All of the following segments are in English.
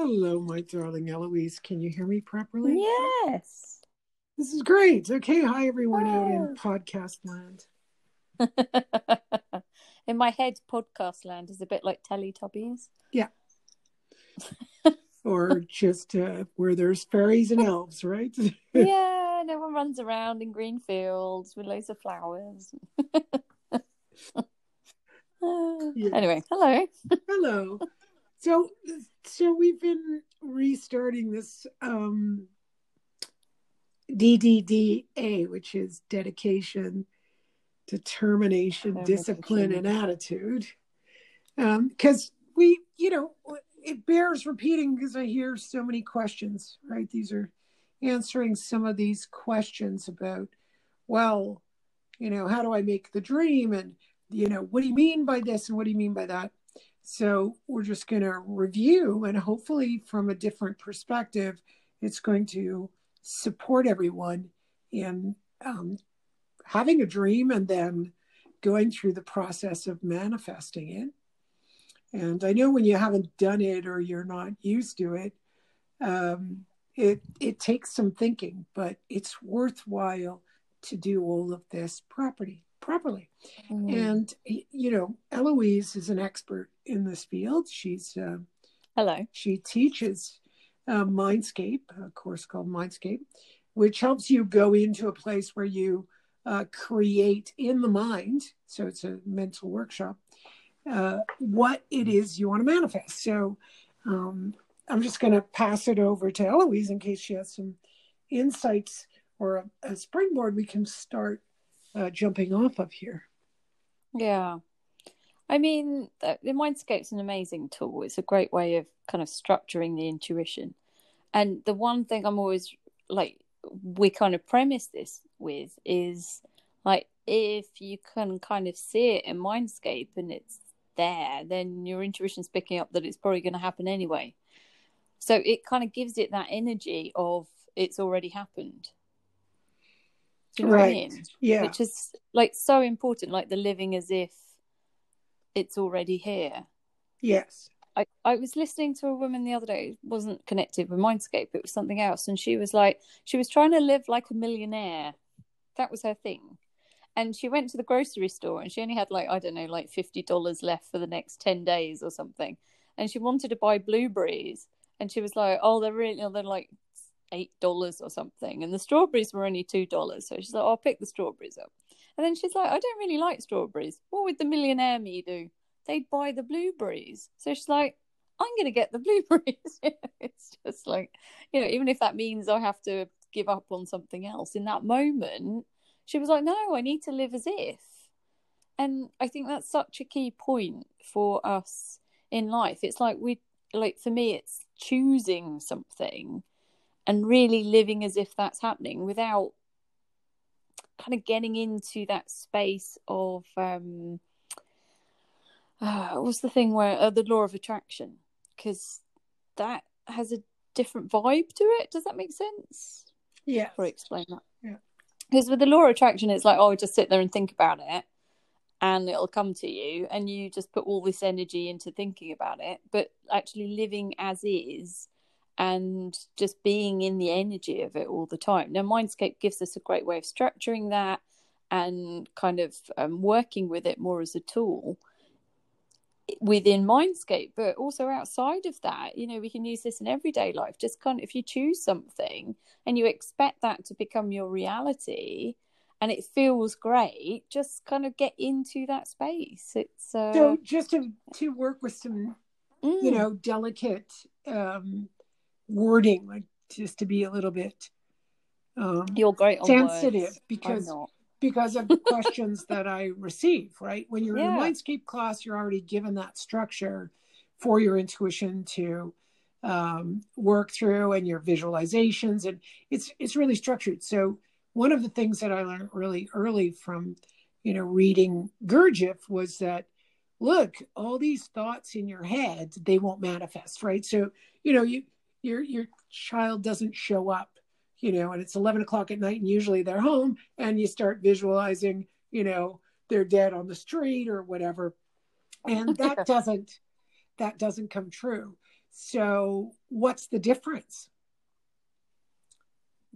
Hello, my darling Eloise. Can you hear me properly? Yes. This is great. Okay. Hi, everyone out in podcast land. in my head, podcast land is a bit like Teletubbies. Yeah. or just uh, where there's fairies and elves, right? yeah, no one runs around in green fields with loads of flowers. yes. Anyway, hello. hello. So, so we've been restarting this um, DDDA, which is dedication, determination, discipline, and attitude. Because um, we, you know, it bears repeating because I hear so many questions, right? These are answering some of these questions about, well, you know, how do I make the dream? And, you know, what do you mean by this? And what do you mean by that? So we're just going to review, and hopefully, from a different perspective, it's going to support everyone in um, having a dream and then going through the process of manifesting it. And I know when you haven't done it or you're not used to it, um, it it takes some thinking, but it's worthwhile to do all of this property properly. Mm. And you know, Eloise is an expert in this field. She's uh, hello. She teaches uh, Mindscape, a course called Mindscape, which helps you go into a place where you uh, create in the mind. So it's a mental workshop. Uh, what it is you want to manifest. So um, I'm just going to pass it over to Eloise in case she has some insights or a, a springboard we can start uh, jumping off of here. Yeah. I mean, the, the Mindscape's an amazing tool. It's a great way of kind of structuring the intuition. And the one thing I'm always like, we kind of premise this with is like, if you can kind of see it in Mindscape and it's there, then your intuition's picking up that it's probably going to happen anyway. So it kind of gives it that energy of it's already happened. Do you know right. what I mean? Yeah. Which is like so important, like the living as if it's already here. Yes. I, I was listening to a woman the other day, it wasn't connected with Mindscape, it was something else. And she was like, she was trying to live like a millionaire. That was her thing. And she went to the grocery store and she only had like, I don't know, like $50 left for the next 10 days or something. And she wanted to buy blueberries. And she was like, oh, they're really, they're like eight dollars or something, and the strawberries were only two dollars. So she's like, oh, "I'll pick the strawberries up." And then she's like, "I don't really like strawberries. What would the millionaire me do? They'd buy the blueberries." So she's like, "I'm going to get the blueberries." it's just like, you know, even if that means I have to give up on something else in that moment, she was like, "No, I need to live as if." And I think that's such a key point for us in life. It's like we like for me, it's choosing something and really living as if that's happening without kind of getting into that space of um uh, what's the thing where uh, the law of attraction? Because that has a different vibe to it. Does that make sense? Yeah or explain that. Yeah. Because with the law of attraction it's like oh just sit there and think about it and it'll come to you and you just put all this energy into thinking about it. But actually living as is and just being in the energy of it all the time. Now, Mindscape gives us a great way of structuring that and kind of um, working with it more as a tool within Mindscape, but also outside of that. You know, we can use this in everyday life. Just kind of, if you choose something and you expect that to become your reality, and it feels great just kind of get into that space it's uh... so just to to work with some mm. you know delicate um wording, like just to be a little bit um, you're great sensitive because because of the questions that I receive. Right when you're yeah. in a Mindscape class, you're already given that structure for your intuition to um, work through and your visualizations, and it's it's really structured. So one of the things that I learned really early from you know reading Gurdjieff was that look all these thoughts in your head they won't manifest right so you know you your your child doesn't show up you know and it's 11 o'clock at night and usually they're home and you start visualizing you know they're dead on the street or whatever and that doesn't that doesn't come true So, what's the difference?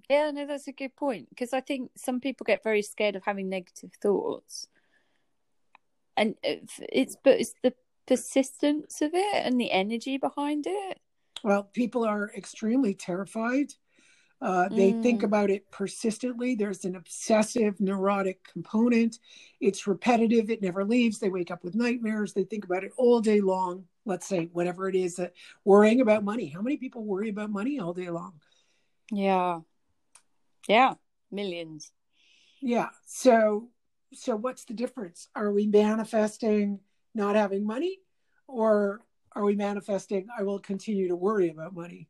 Yeah, no, that's a good point because I think some people get very scared of having negative thoughts, and uh, it's but it's the persistence of it and the energy behind it. Well, people are extremely terrified. Uh, they mm. think about it persistently. There's an obsessive neurotic component. It's repetitive. It never leaves. They wake up with nightmares. They think about it all day long. Let's say whatever it is that worrying about money. How many people worry about money all day long? Yeah. Yeah. Millions. Yeah. So so what's the difference? Are we manifesting not having money or are we manifesting I will continue to worry about money?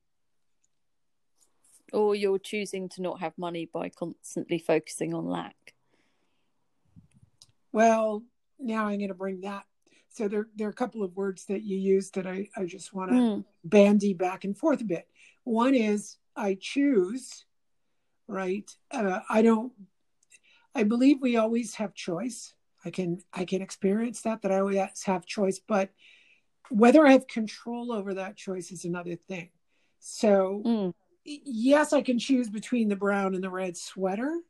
Or you're choosing to not have money by constantly focusing on lack. Well, now I'm going to bring that. So there, there are a couple of words that you use that I, I just want to mm. bandy back and forth a bit. One is I choose, right? Uh, I don't. I believe we always have choice. I can I can experience that that I always have choice, but whether I have control over that choice is another thing. So, mm. yes, I can choose between the brown and the red sweater,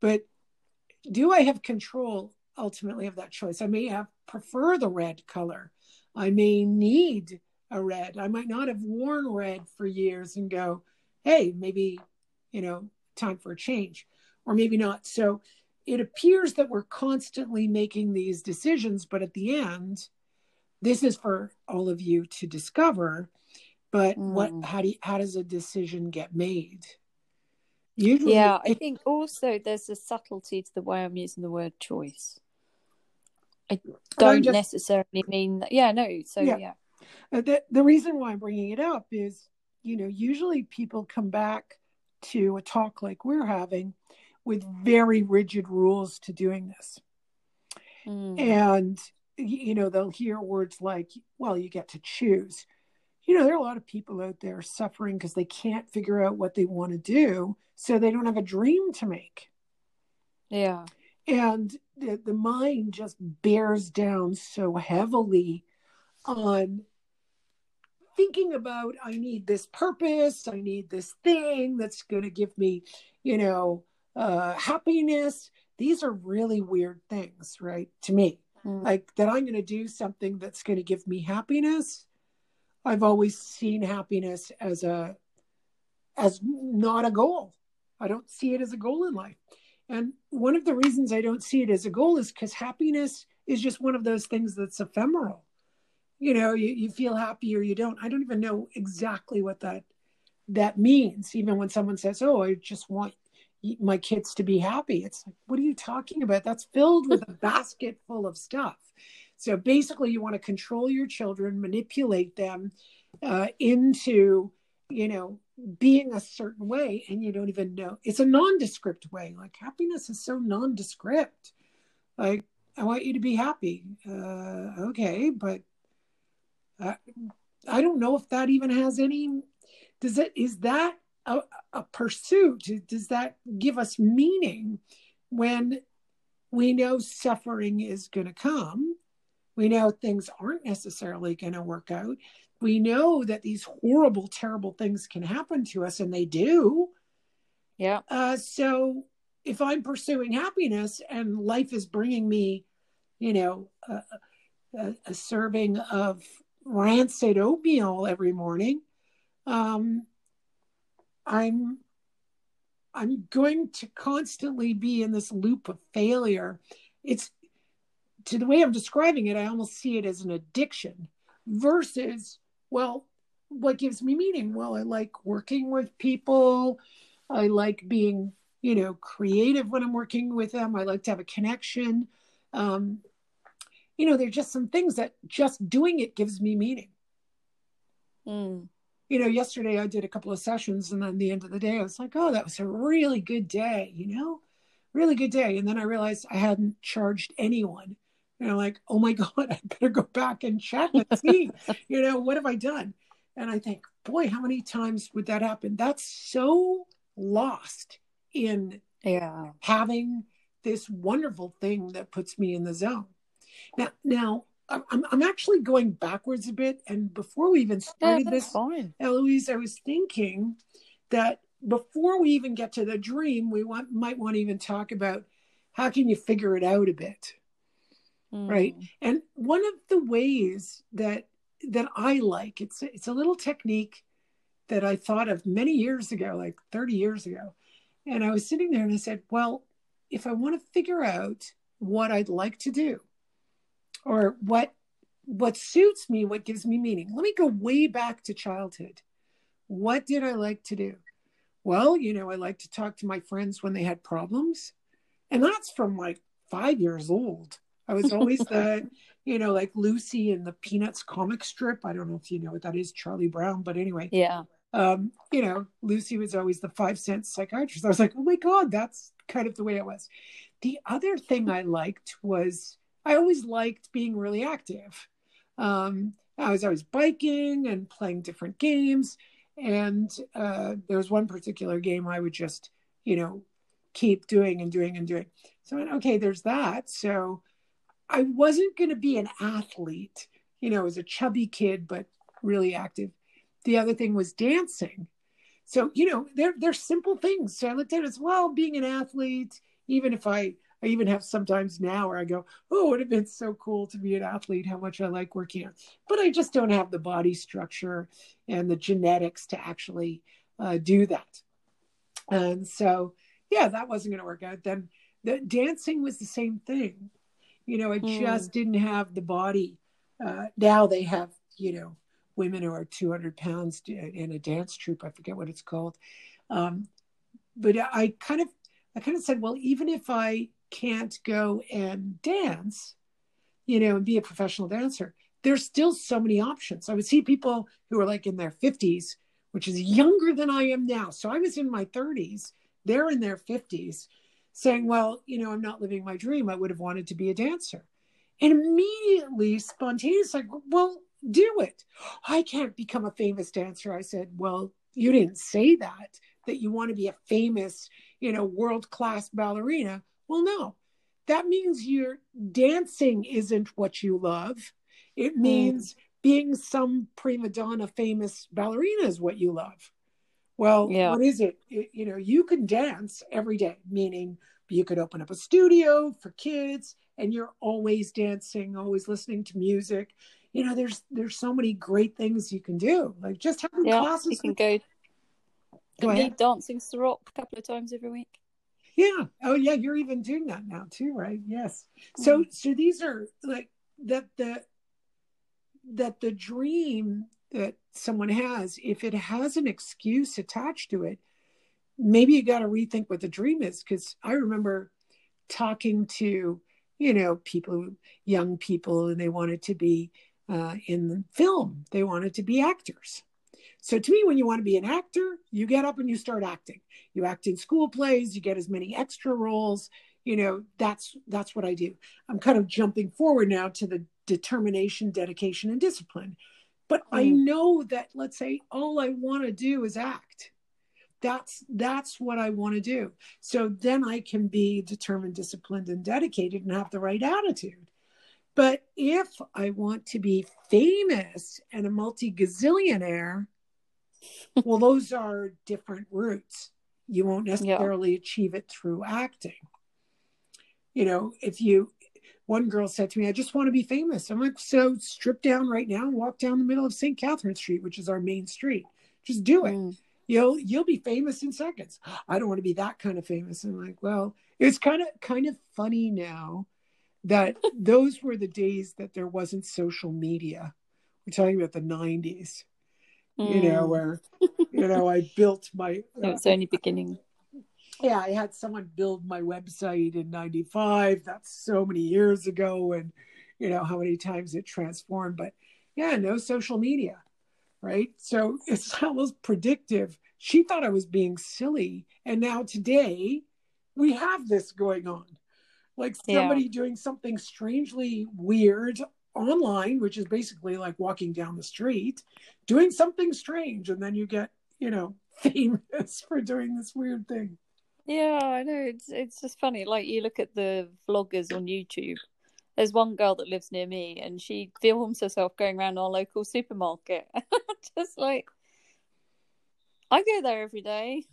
but do I have control ultimately of that choice? I may have prefer the red color. I may need a red. I might not have worn red for years and go, hey, maybe, you know, time for a change, or maybe not. So it appears that we're constantly making these decisions, but at the end, this is for all of you to discover but mm. what how do you, how does a decision get made usually yeah i think also there's a subtlety to the way i'm using the word choice i don't just, necessarily mean that yeah no so yeah, yeah. Uh, the, the reason why i'm bringing it up is you know usually people come back to a talk like we're having with very rigid rules to doing this mm. and you know, they'll hear words like, well, you get to choose. You know, there are a lot of people out there suffering because they can't figure out what they want to do. So they don't have a dream to make. Yeah. And the, the mind just bears down so heavily on thinking about, I need this purpose, I need this thing that's going to give me, you know, uh, happiness. These are really weird things, right? To me mm. like that i'm going to do something that's going to give me happiness. I've always seen happiness as a as not a goal. I don't see it as a goal in life. And one of the reasons i don't see it as a goal is because happiness is just one of those things that's ephemeral. You know you, you feel happy or you don't. I don't even know exactly what that that means. Even when someone says oh i just want my kids to be happy. It's like, what are you talking about? That's filled with a basket full of stuff. So basically, you want to control your children, manipulate them uh, into, you know, being a certain way, and you don't even know. It's a nondescript way. Like happiness is so nondescript. Like I want you to be happy. Uh, okay, but uh, I don't know if that even has any. Does it? Is that a, a pursuit? Does that give us meaning when we know suffering is going to come? We know things aren't necessarily going to work out. We know that these horrible, terrible things can happen to us, and they do. Yeah. Uh, so if I'm pursuing happiness and life is bringing me, you know, a, a, a serving of rancid oatmeal every morning, um, I'm I'm going to constantly be in this loop of failure. It's to the way I'm describing it, I almost see it as an addiction versus, well, what gives me meaning? Well, I like working with people. I like being, you know, creative when I'm working with them. I like to have a connection. Um, you know, there's just some things that just doing it gives me meaning. Mm you know, yesterday I did a couple of sessions, and then the end of the day, I was like, oh, that was a really good day, you know, really good day. And then I realized I hadn't charged anyone. And I'm like, oh my God, I better go back and check and see, you know, what have I done? And I think, boy, how many times would that happen? That's so lost in yeah. having this wonderful thing that puts me in the zone. Now, now I'm, I'm actually going backwards a bit. And before we even started yeah, this, fine. Eloise, I was thinking that before we even get to the dream, we want, might want to even talk about how can you figure it out a bit, Mm. right? And one of the ways that that I like it's it's a little technique that I thought of many years ago, like 30 years ago. And I was sitting there and I said, well, if I want to figure out what I'd like to do or what what suits me, what gives me meaning, let me go way back to childhood. What did I like to do? Well, you know, I like to talk to my friends when they had problems. And that's from like five years old. I was always the, you know, like Lucy in the Peanuts comic strip. I don't know if you know what that is, Charlie Brown, but anyway, Yeah. um, you know, Lucy was always the five cent psychiatrist. I was like, oh my God, that's kind of the way it was. The other thing I liked was I always liked being really active. Um, I was always biking and playing different games. And uh, there was one particular game I would just, you know, keep doing and doing and doing. So I went, okay, there's that. So I wasn't going to be an athlete, you know, as a chubby kid, but really active. The other thing was dancing. So, you know, they're, they're simple things. So I looked at it as well, being an athlete, even if I, I even have sometimes now where I go, oh, it would have been so cool to be an athlete, how much I like working out. But I just don't have the body structure and the genetics to actually uh, do that. And so, yeah, that wasn't going to work out. Then the dancing was the same thing. You know, I Hmm. just didn't have the body. Uh, now they have, you know, women who are 200 pounds in a dance troupe. I forget what it's called. Um, but I kind of, I kind of said, well, even if I can't go and dance, you know, and be a professional dancer, there's still so many options. I would see people who are like in their 50s, which is younger than I am now. So I was in my 30s, they're in their 50s, saying, well, you know, I'm not living my dream. I would have wanted to be a dancer. And immediately, spontaneous, like, well, do it. I can't become a famous dancer. I said, well, you didn't say that, that you want to be a famous, you know, world class ballerina. Well, no, that means your dancing isn't what you love. It mm. means being some prima donna famous ballerina is what you love. Well, Yeah. what is it? It- You know, you can dance every day, meaning you could open up a studio for kids and you're always dancing, always listening to music. You know, there's there's so many great things you can do. Like just having Yeah. classes. You can with- go, Go ahead. dancing to rock a couple of times every week. Yeah. Oh, yeah. You're even doing that now too, right? Yes. So, Mm. so these are like that the that the dream that someone has, if it has an excuse attached to it, maybe you got to rethink what the dream is. Because I remember talking to, you know, people, young people, and they wanted to be uh, in film. They wanted to be actors. So to me, when you want to be an actor, you get up and you start acting. You act in school plays, you get as many extra roles. You know, that's that's what I do. I'm kind of jumping forward now to the determination, dedication, and discipline. But I Mm. know that let's say all I want to do is act. That's that's what I want to do. So then I can be determined, disciplined, and dedicated and have the right attitude. But if I want to be famous and a multi gazillionaire, well, those are different routes. You won't necessarily achieve it through acting. You know, if you, one girl said to me, I just want to be famous. I'm like, so strip down right now and walk down the middle of St. Catherine Street, which is our main street. Just do it. Mm. You'll you'll be famous in seconds. I don't want to be that kind of famous. I'm like, well, it's kind of kind of funny now that those were the days that there wasn't social media. We're talking about the 90s you know, Mm. where you know I built my So it's only beginning. yeah, I had someone build my website in '95. That's so many years ago, and you know how many times it transformed. But yeah, no social media, right? So it's almost predictive. She thought I was being silly, and now today we have this going on, like Yeah. somebody doing something strangely weird online, which is basically like walking down the street, doing something strange, and then you get you know famous for doing this weird thing. Yeah, I know. It's it's just funny. Like you look at the vloggers on YouTube, there's one girl that lives near me, and she films herself going around our local supermarket. Just like, I go there every day.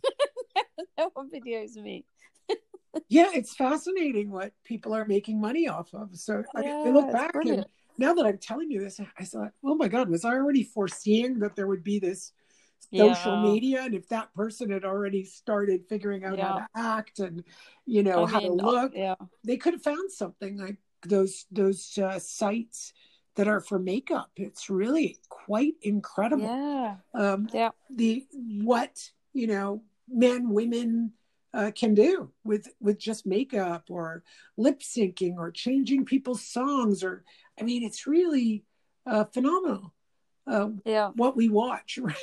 no one videos me. yeah, it's fascinating what people are making money off of. So Yeah, I, look back and now that I'm telling you this, I thought, oh my God, was I already foreseeing that there would be this social Yeah. media? And if that person had already started figuring out how to act and, you know, I how mean, to uh, look, yeah, they could have found something like those those uh, sites that are for makeup. It's really quite incredible. yeah, Um, yeah, the what you know men women uh, can do with with just makeup or lip syncing or changing people's songs or i mean it's really uh, phenomenal uh, yeah. what we watch right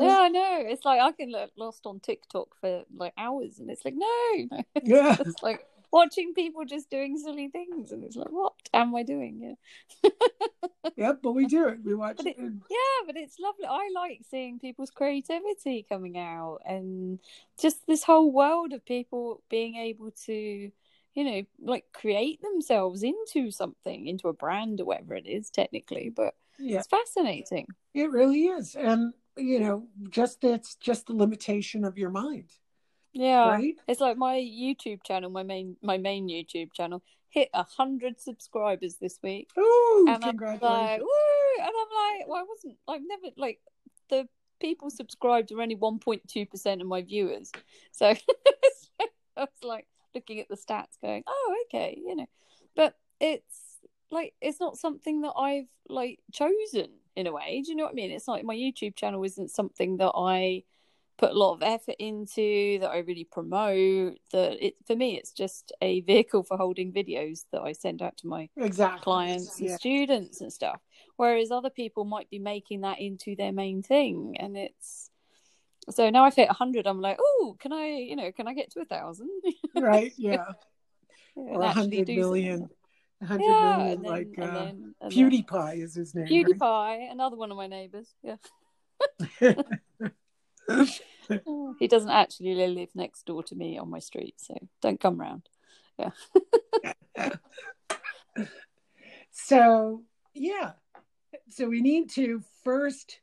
yeah I know. It's like I can get lost on TikTok for like hours, and it's like no, yeah it's like watching people just doing silly things, and it's like what am I doing? Yeah, yep but we do it we watch But it- it yeah, but it's lovely. I like seeing people's creativity coming out, and just this whole world of people being able to, you know, like create themselves into something, into a brand or whatever it is technically. But yeah it's fascinating. it really is and you know just that's just the limitation of your mind Yeah. right It's like my YouTube channel, my main my main YouTube channel, hit a hundred subscribers this week. oh And I'm congratulations like, woo! And I'm like, well, I wasn't I've never like the people subscribed are only one point two percent of my viewers. So I was like looking at the stats going, Oh, okay, you know. But it's like it's not something that I've like chosen in a way. Do you know what I mean? It's like my YouTube channel isn't something that I put a lot of effort into that I really promote that it for me it's just a vehicle for holding videos that I send out to my exactly clients and students and stuff whereas other people might be making that into their main thing and it's so now I've hit 100 I'm like oh can I you know can I get to a thousand right yeah Yeah, or and a actually hundred something. hundred yeah million, and then, like and uh, then, and then PewDiePie is his name. right? PewDiePie another one of my neighbors yeah he doesn't actually live next door to me on my street so don't come round Yeah. so yeah, so we need to first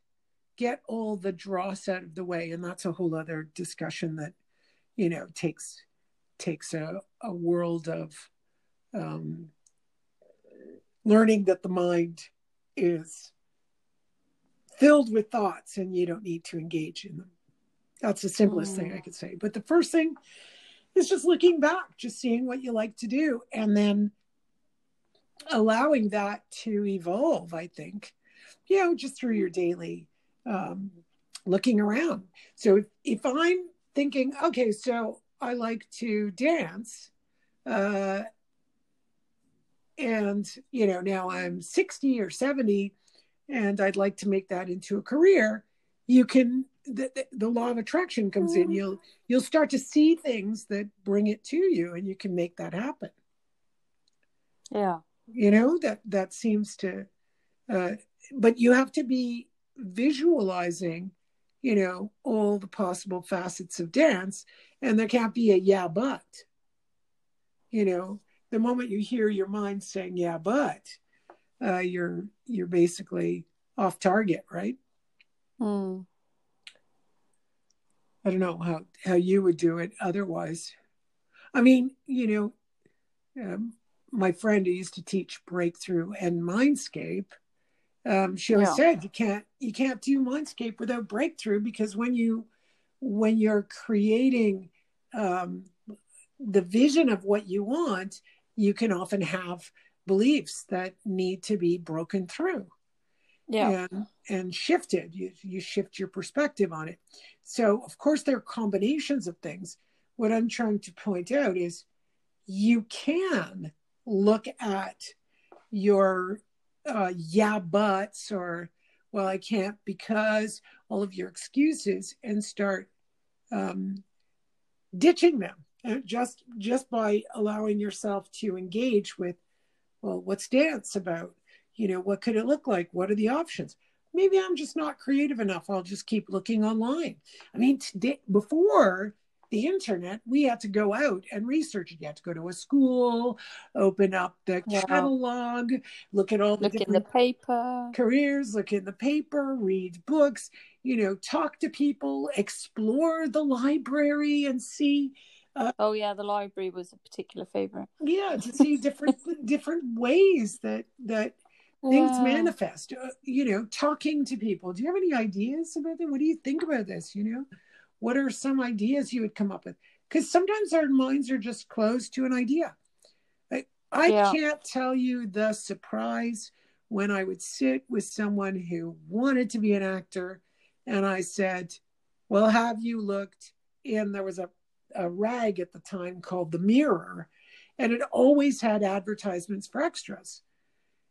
get all the dross out of the way, and that's a whole other discussion that you know takes takes a, a world of um, learning that the mind is filled with thoughts and you don't need to engage in them. That's the simplest thing I could say. But the first thing is just looking back, just seeing what you like to do, and then allowing that to evolve, I think, you know, just through your daily um, looking around. So if, if I'm thinking, okay, so I like to dance, uh, and, you know, now I'm 60 or 70, and I'd like to make that into a career, you can. The, the, the law of attraction comes in. Mhm. You'll you'll start to see things that bring it to you, and you can make that happen yeah you know that that seems to uh but you have to be visualizing you know all the possible facets of dance and there can't be a yeah but. You know the moment you hear your mind saying yeah but uh you're you're basically off target right? Hmm. i don't know how how you would do it otherwise. I mean you know um, my friend who used to teach breakthrough and mindscape um, she always Yeah. said you can't you can't do mindscape without breakthrough because when you when you're creating um, the vision of what you want you can often have beliefs that need to be broken through yeah. and and shifted. You you shift your perspective on it. So of course there are combinations of things. What i'm trying to point out is you can look at your uh, yeah buts or well i can't because all of your excuses and start um, ditching them. Just just by allowing yourself to engage with well what's dance about? You know what could it look like? What are the options? Maybe i'm just not creative enough. I'll just keep looking online. I mean today before the internet, we had to go out and research it. You had to go to a school, open up the Yeah. catalog, look at all the Look in the paper. careers, look in the paper, read books, you know, talk to people, explore the library and see Oh yeah, the library was a particular favorite. yeah, to see different different ways that that things Yeah. manifest. Uh, you know, talking to people. Do you have any ideas about that? What do you think about this, you know? What are some ideas you would come up with? Because sometimes our minds are just closed to an idea. I, I Yeah. can't tell you the surprise when I would sit with someone who wanted to be an actor and I said, Well, have you looked? And there was a, a rag at the time called The Mirror, and it always had advertisements for extras.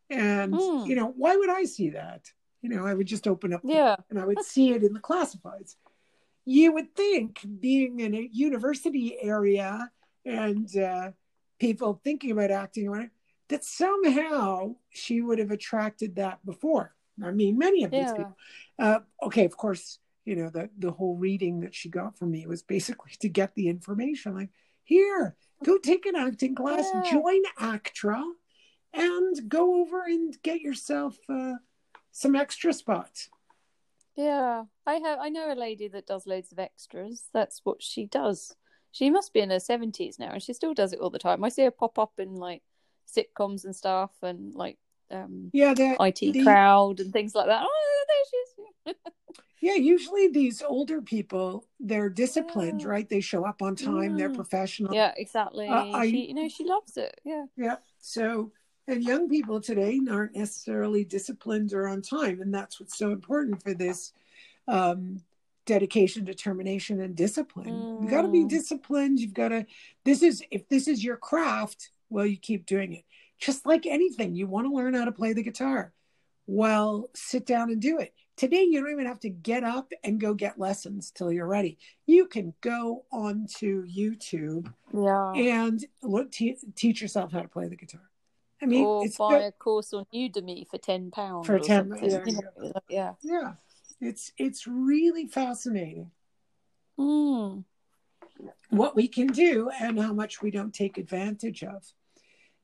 And, Hmm. you know, why would I see that? You know, I would just open up Yeah. and I would see it in the classifieds. You would think, being in a university area and uh, people thinking about acting, or that somehow she would have attracted that before. I mean, many of these Yeah. people. Uh, okay, of course, you know the the whole reading that she got from me was basically to get the information. Like, here, go take an acting class, Yeah. join ACTRA, and go over and get yourself uh, some extra spots. Yeah, I have. I know a lady that does loads of extras. That's what she does. She must be in her seventies now, and she still does it all the time. I see her pop up in like sitcoms and stuff, and like um, Yeah, IT the- crowd and things like that. Oh, there she is. Yeah, usually these older people, they're disciplined, Yeah. right? They show up on time, they're Mm. professional. yeah, exactly. Uh, I- she, you know, she loves it. Yeah, Yeah. So, and young people today aren't necessarily disciplined or on time. And that's what's so important for this um, dedication, determination, and discipline. You've got to be Mm. disciplined. You've got to, this is, if this is your craft, well, you keep doing it. Just like anything, you want to learn how to play the guitar. Well, sit down and do it. Today, you don't even have to get up and go get lessons till you're ready. You can go onto YouTube yeah. and look, te- teach yourself how to play the guitar. I mean, or it's buy a course on Udemy for ten pounds. For 10 something, yeah, like, yeah. yeah, it's it's really fascinating Mm. what we can do and how much we don't take advantage of.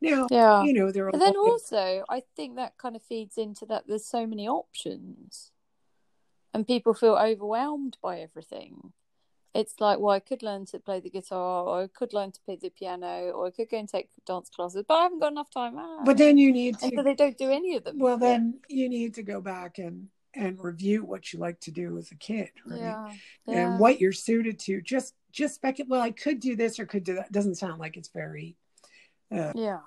Now, Yeah. you know, there are But then lot of- also, I think that kind of feeds into that there's so many options, and people feel overwhelmed by everything. It's like, well, I could learn to play the guitar, or I could learn to play the piano, or I could go and take dance classes, but I haven't got enough time. Ah. but then you need and so they don't do any of them. well then you need to go back and and review what you like to do as a kid, right? yeah, And yeah. what you're suited to. Just just it. Well, I could do this or could do that. Doesn't sound like it's very uh, yeah,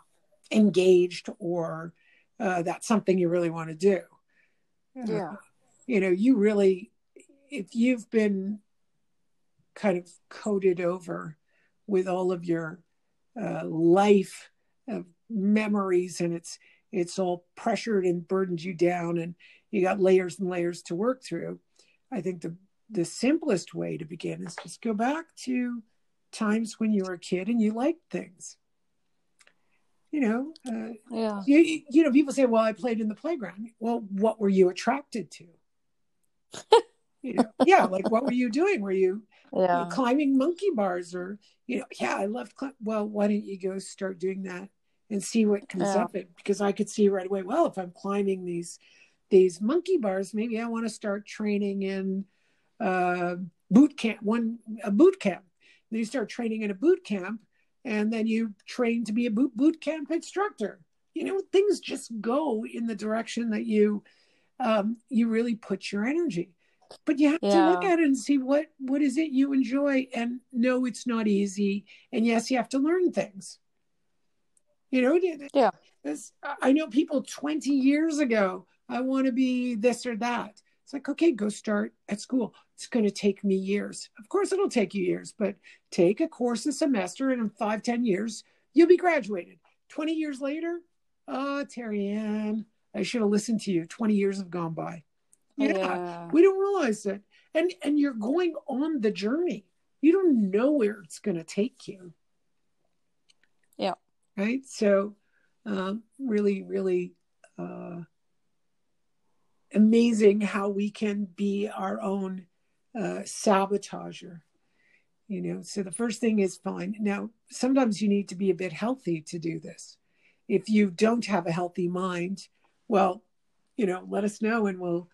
engaged or uh, that's something you really want to do. Uh, yeah, you know, you really, if you've been kind of coated over with all of your uh, life of memories and it's it's all pressured and burdened you down and you got layers and layers to work through. I think the the simplest way to begin is just go back to times when you were a kid and you liked things. You know uh, yeah, you, you know people say well i played in the playground. Well what were you attracted to? You know yeah like what were you doing? Were you yeah, climbing monkey bars or you know yeah i love cli- well why don't you go start doing that and see what comes Yeah. of it because i could see right away well if i'm climbing these these monkey bars maybe i want to start training in uh boot camp one a boot camp. Then you start training in a boot camp and then you train to be a boot, boot camp instructor. You know things just go in the direction that you um you really put your energy but you have to look at it and see what what is it you enjoy and no it's not easy and yes you have to learn things. You know Yeah. this, i know people 20 years ago i want to be this or that. It's like okay go start at school. It's going to take me years. Of course it'll take you years but take a course a semester and in five ten years you'll be graduated. 20 years later oh terry ann i should have listened to you. 20 years have gone by yeah, yeah. we don't realize it and and you're going on the journey you don't know where it's going to take you Yeah. right so um, really really uh, amazing how we can be our own uh, sabotager You know, so the first thing is fine. Now, sometimes you need to be a bit healthy to do this. If you don't have a healthy mind, well, you know, let us know and we'll,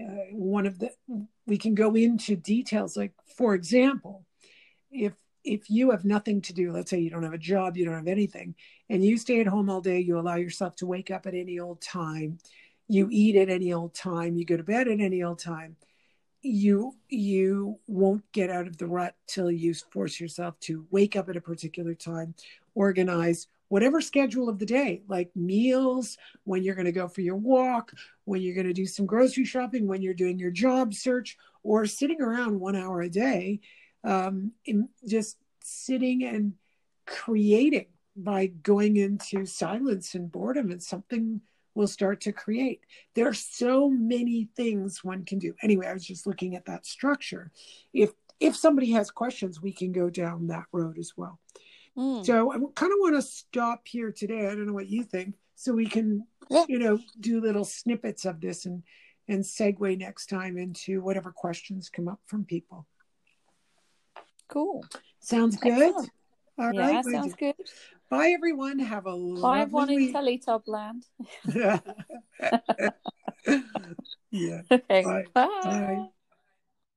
uh, one of the, we can go into details. Like, for example, if if you have nothing to do, let's say you don't have a job, you don't have anything, and you stay at home all day, you allow yourself to wake up at any old time, you eat at any old time, you go to bed at any old time, you you won't get out of the rut till you force yourself to wake up at a particular time, organize whatever schedule of the day, like meals, when you're going to go for your walk, when you're going to do some grocery shopping, when you're doing your job search, or sitting around one hour a day um, just sitting and creating by going into silence and boredom and something will start to create. There are so many things one can do. Anyway i was just looking at that structure. If if somebody has questions we can go down that road as well mm. so i kind of want to stop here today i don't know what you think so we can yeah. you know do little snippets of this and and segue next time into whatever questions come up from people Cool. Sounds good. All yeah, right, sounds good. Bye, everyone. Have a lovely. Bye, everyone in Teletub land. yeah. Okay. Bye. Bye. Bye.